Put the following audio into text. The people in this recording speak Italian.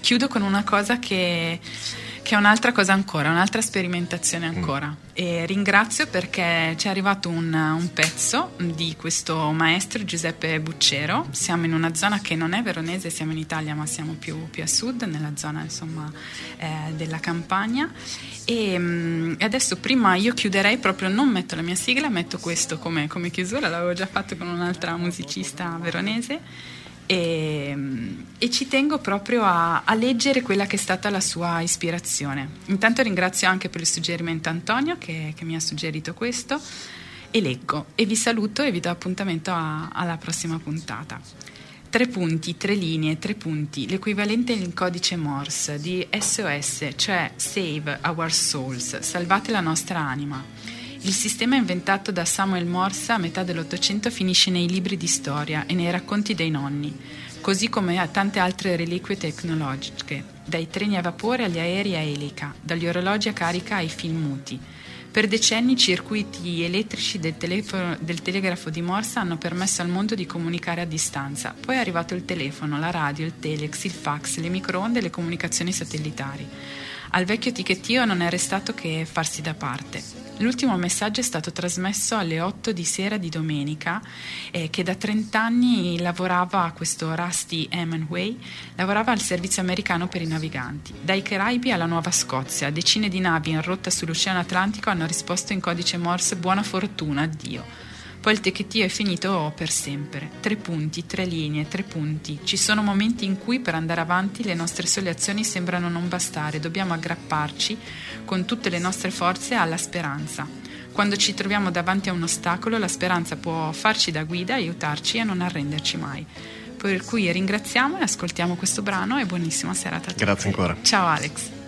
Chiudo con una cosa che che è un'altra cosa ancora, un'altra sperimentazione mm. ancora. Mm. E ringrazio perché ci è arrivato un, un, pezzo di questo maestro Giuseppe Buccero. Siamo in una zona che non è veronese, siamo in Italia, ma siamo più, più a sud, nella zona insomma, eh, della campagna. E mh, adesso prima io chiuderei proprio, non metto la mia sigla, metto questo come, come chiusura, l'avevo già fatto con un'altra musicista veronese e, e, ci tengo proprio a, a, leggere quella che è stata la sua ispirazione. Intanto ringrazio anche per il suggerimento Antonio che, che mi ha suggerito questo e leggo e vi saluto e vi do appuntamento a, alla prossima puntata. Tre punti, tre linee, tre punti, l'equivalente in codice Morse di SOS, cioè Save Our Souls, salvate la nostra anima. Il sistema inventato da Samuel Morse a metà dell'Ottocento finisce nei libri di storia e nei racconti dei nonni, così come a tante altre reliquie tecnologiche, dai treni a vapore agli aerei a elica, dagli orologi a carica ai film muti. Per decenni i circuiti elettrici del, telefono, del, telegrafo di Morse hanno permesso al mondo di comunicare a distanza. Poi è arrivato il telefono, la radio, il telex, il fax, le microonde e le comunicazioni satellitari. Al vecchio ticchettio non è restato che farsi da parte. L'ultimo messaggio è stato trasmesso alle 8 di sera di domenica, eh, che da 30 anni lavorava questo Rusty Hemingway, lavorava al servizio americano per i naviganti. Dai Caraibi alla Nuova Scozia, decine di navi in rotta sull'Oceano Atlantico hanno risposto in codice Morse buona fortuna, addio. Poi il ticchettio è finito per sempre. Tre punti, tre linee, tre punti. Ci sono momenti in cui per andare avanti le nostre sole azioni sembrano non bastare, dobbiamo aggrapparci con tutte le nostre forze alla speranza. Quando ci troviamo davanti a un ostacolo, la speranza può farci da guida aiutarci a non arrenderci mai. Per cui ringraziamo e ascoltiamo questo brano e buonissima serata a tutti. Grazie ancora. Ciao Alex.